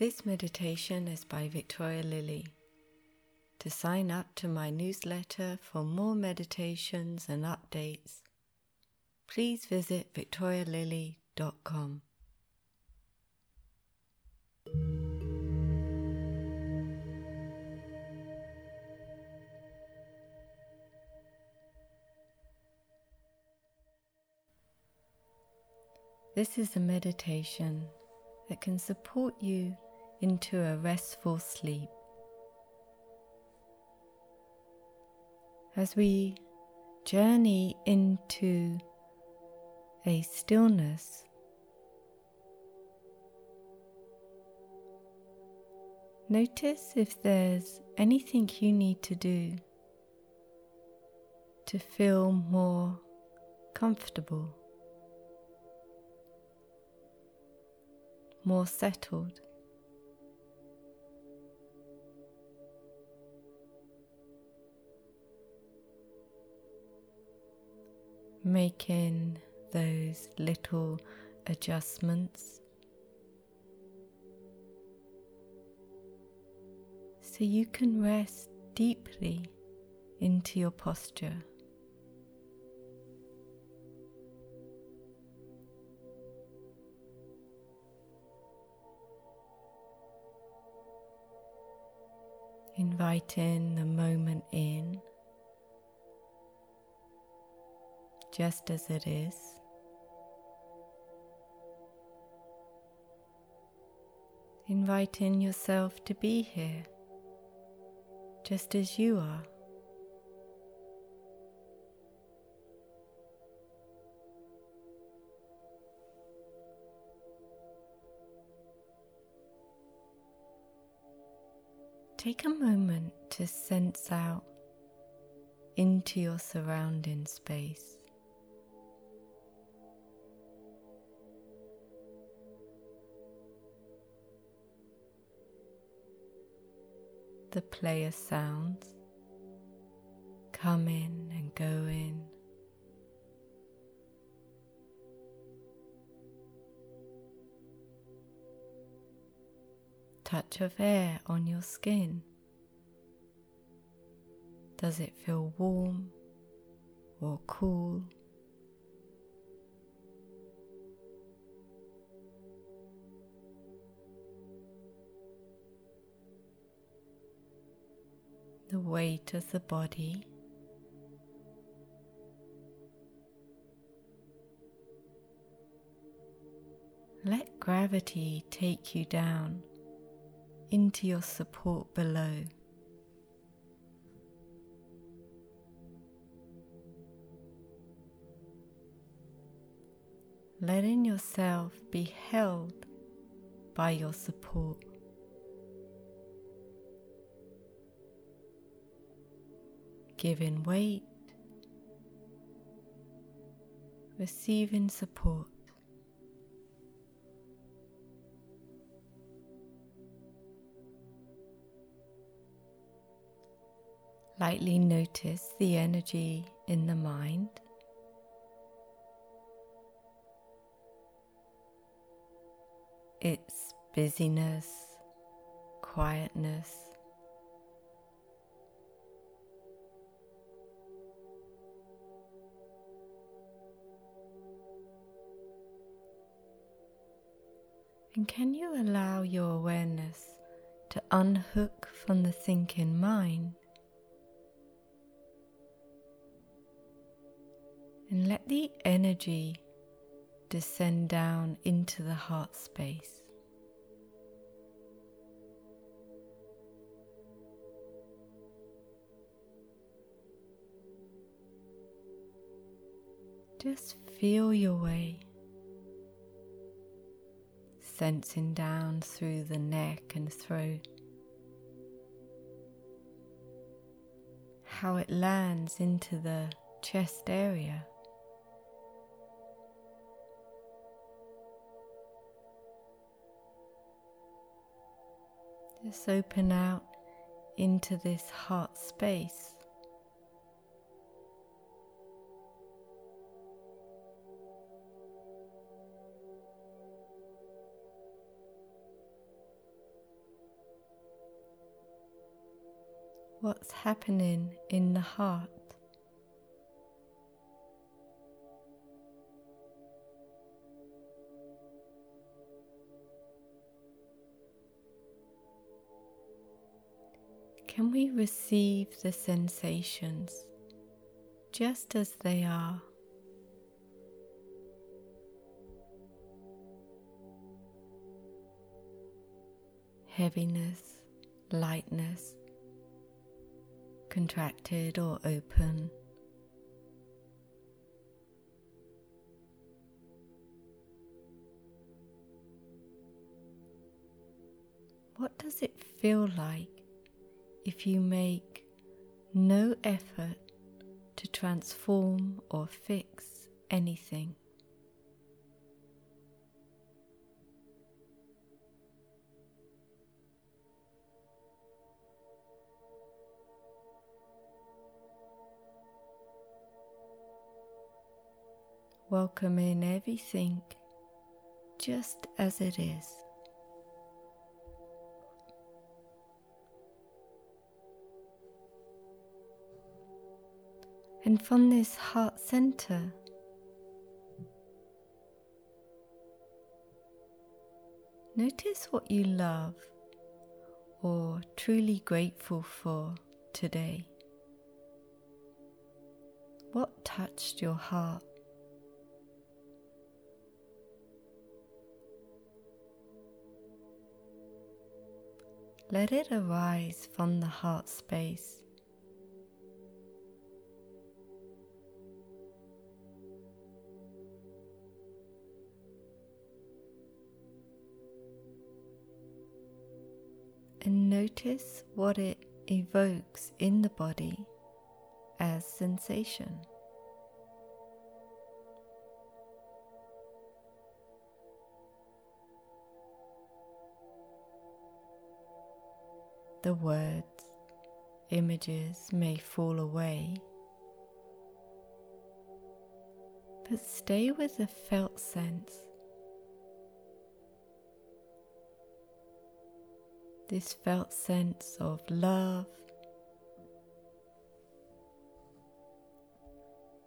This meditation is by Victoria Lilly. To sign up to my newsletter for more meditations and updates, please visit victorialilly.com. This is a meditation that can support you into a restful sleep. As we journey into a stillness, notice if there's anything you need to do to feel more comfortable, more settled. Making those little adjustments so you can rest deeply into your posture. Inviting the moment in just as it is. Inviting yourself to be here just as you are. Take a moment to sense out into your surrounding space. The player sounds come in and go in. Touch of air on your skin. Does it feel warm or cool? The weight of the body. Let gravity take you down into your support below. Letting yourself be held by your support. Giving weight, receiving support. Lightly notice the energy in the mind. Its busyness, quietness, And can you allow your awareness to unhook from the thinking mind and let the energy descend down into the heart space? Just feel your way sensing down through the neck and throat. How it lands into the chest area. Just open out into this heart space. What's happening in the heart. Can we receive the sensations just as they are? Heaviness, lightness, contracted or open. What does it feel like if you make no effort to transform or fix anything? Welcome in everything just as it is. And from this heart center, notice what you love or truly grateful for today. What touched your heart? Let it arise from the heart space. And notice what it evokes in the body as sensation. The words, images may fall away, but stay with the felt sense. This felt sense of love,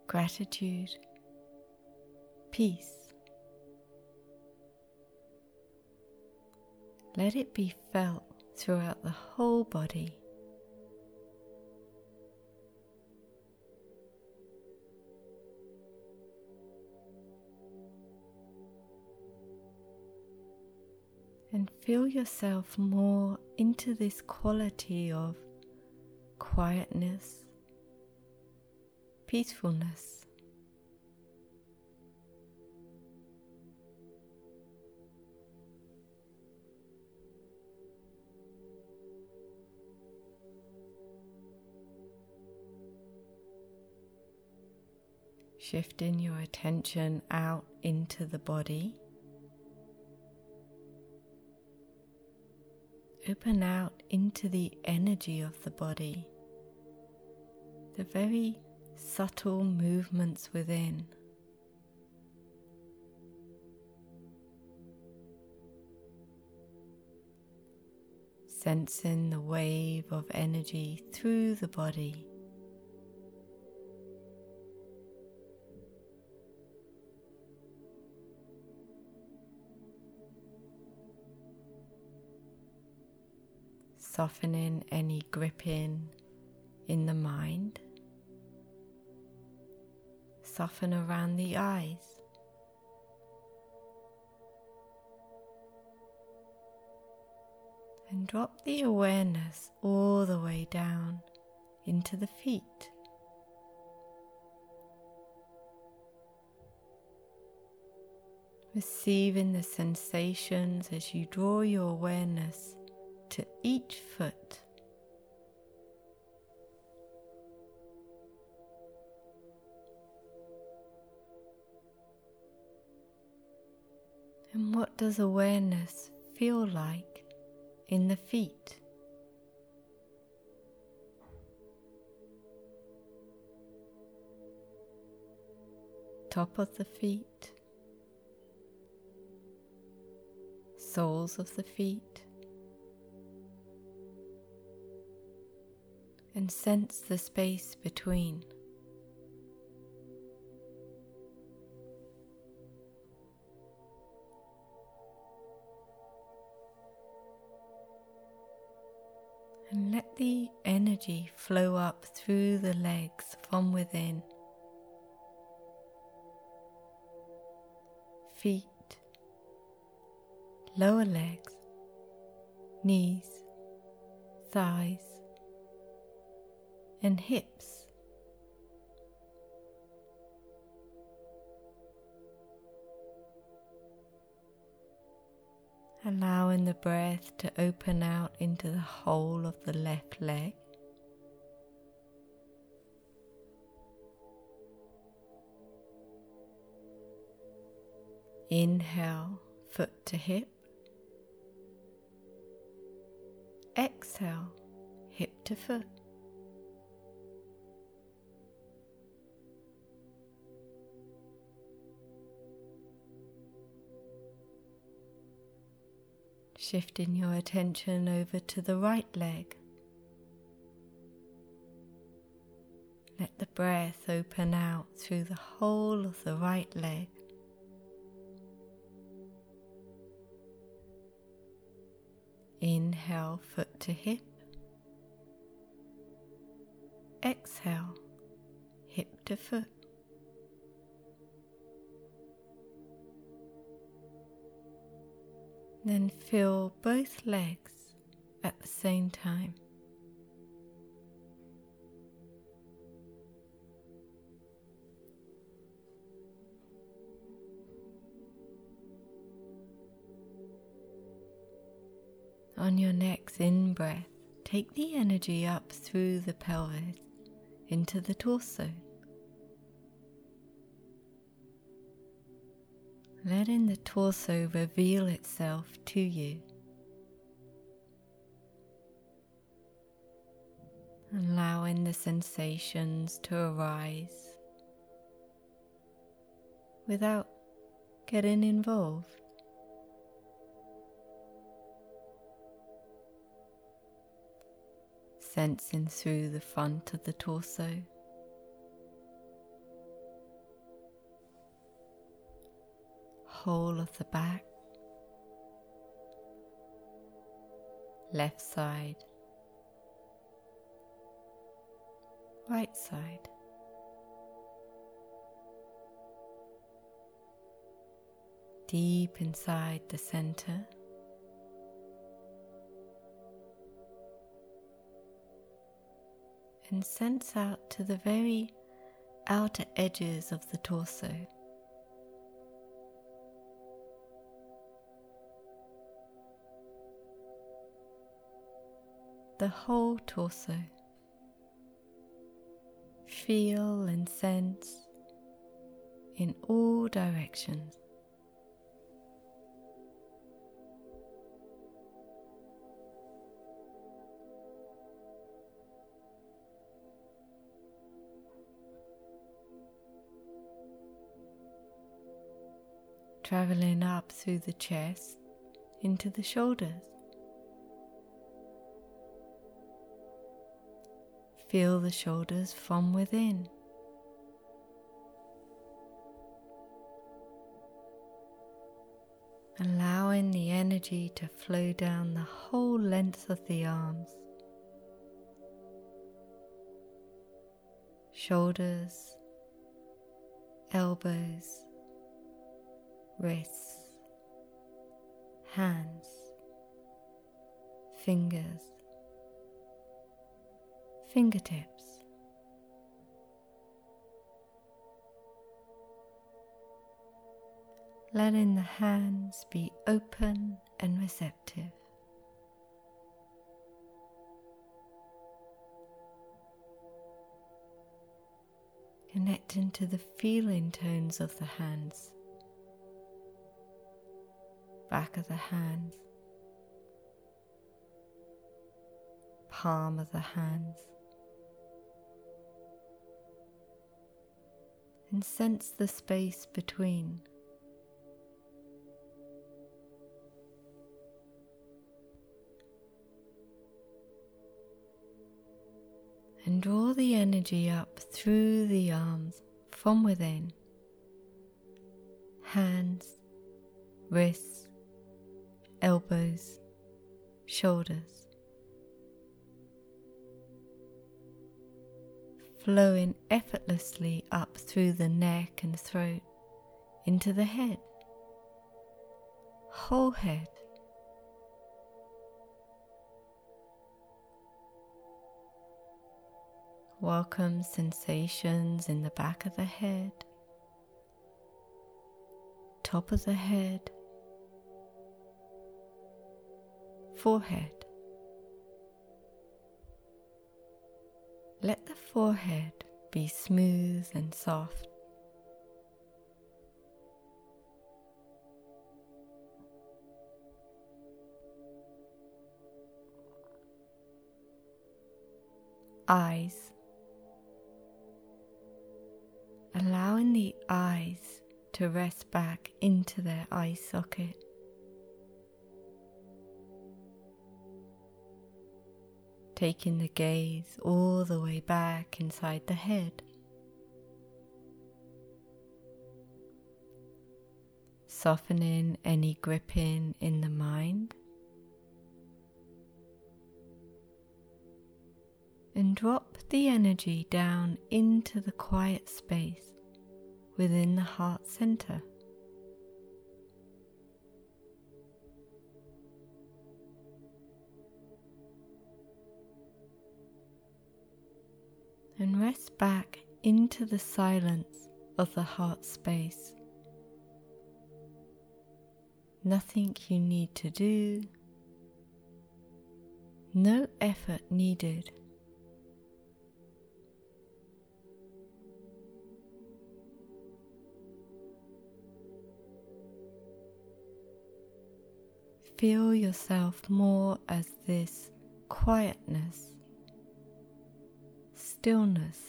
gratitude, peace. Let it be felt throughout the whole body. And feel yourself more into this quality of quietness, peacefulness. Shifting your attention out into the body. Open out into the energy of the body, the very subtle movements within. Sensing the wave of energy through the body. Softening any gripping in the mind. Soften around the eyes. And drop the awareness all the way down into the feet. Receiving the sensations as you draw your awareness to each foot. And what does awareness feel like in the feet? Top of the feet, soles of the feet, and sense the space between. And let the energy flow up through the legs from within. Feet, lower legs, knees, thighs, and hips. Allowing the breath to open out into the whole of the left leg. Inhale, foot to hip. Exhale, hip to foot. Shifting your attention over to the right leg. Let the breath open out through the whole of the right leg. Inhale, foot to hip. Exhale, hip to foot. Then feel both legs at the same time. On your next in breath, take the energy up through the pelvis into the torso. Letting the torso reveal itself to you. Allowing the sensations to arise without getting involved. sensing through the front of the torso. Whole of the back, left side, right side. Deep inside the center. and sense out to the very outer edges of the torso. The whole torso. Feel and sense in all directions. traveling up through the chest into the shoulders. Feel the shoulders from within. Allowing the energy to flow down the whole length of the arms, shoulders, elbows, wrists, hands, fingers, fingertips. Letting the hands be open and receptive. Connecting to the feeling tones of the hands back of the hands, palm of the hands, and sense the space between. And draw the energy up through the arms from within, hands, wrists, elbows, shoulders. Flowing effortlessly up through the neck and throat into the head, whole head. Welcome sensations in the back of the head, top of the head, forehead. Forehead be smooth and soft. Eyes allowing the eyes to rest back into their eye socket. Taking the gaze all the way back inside the head. Softening any gripping in the mind. and drop the energy down into the quiet space within the heart center. And rest back into the silence of the heart space. Nothing you need to do, no effort needed. feel yourself more as this quietness, stillness.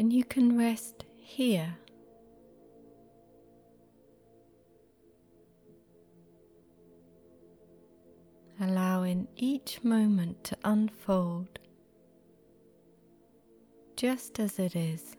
And you can rest here. Allowing each moment to unfold just as it is.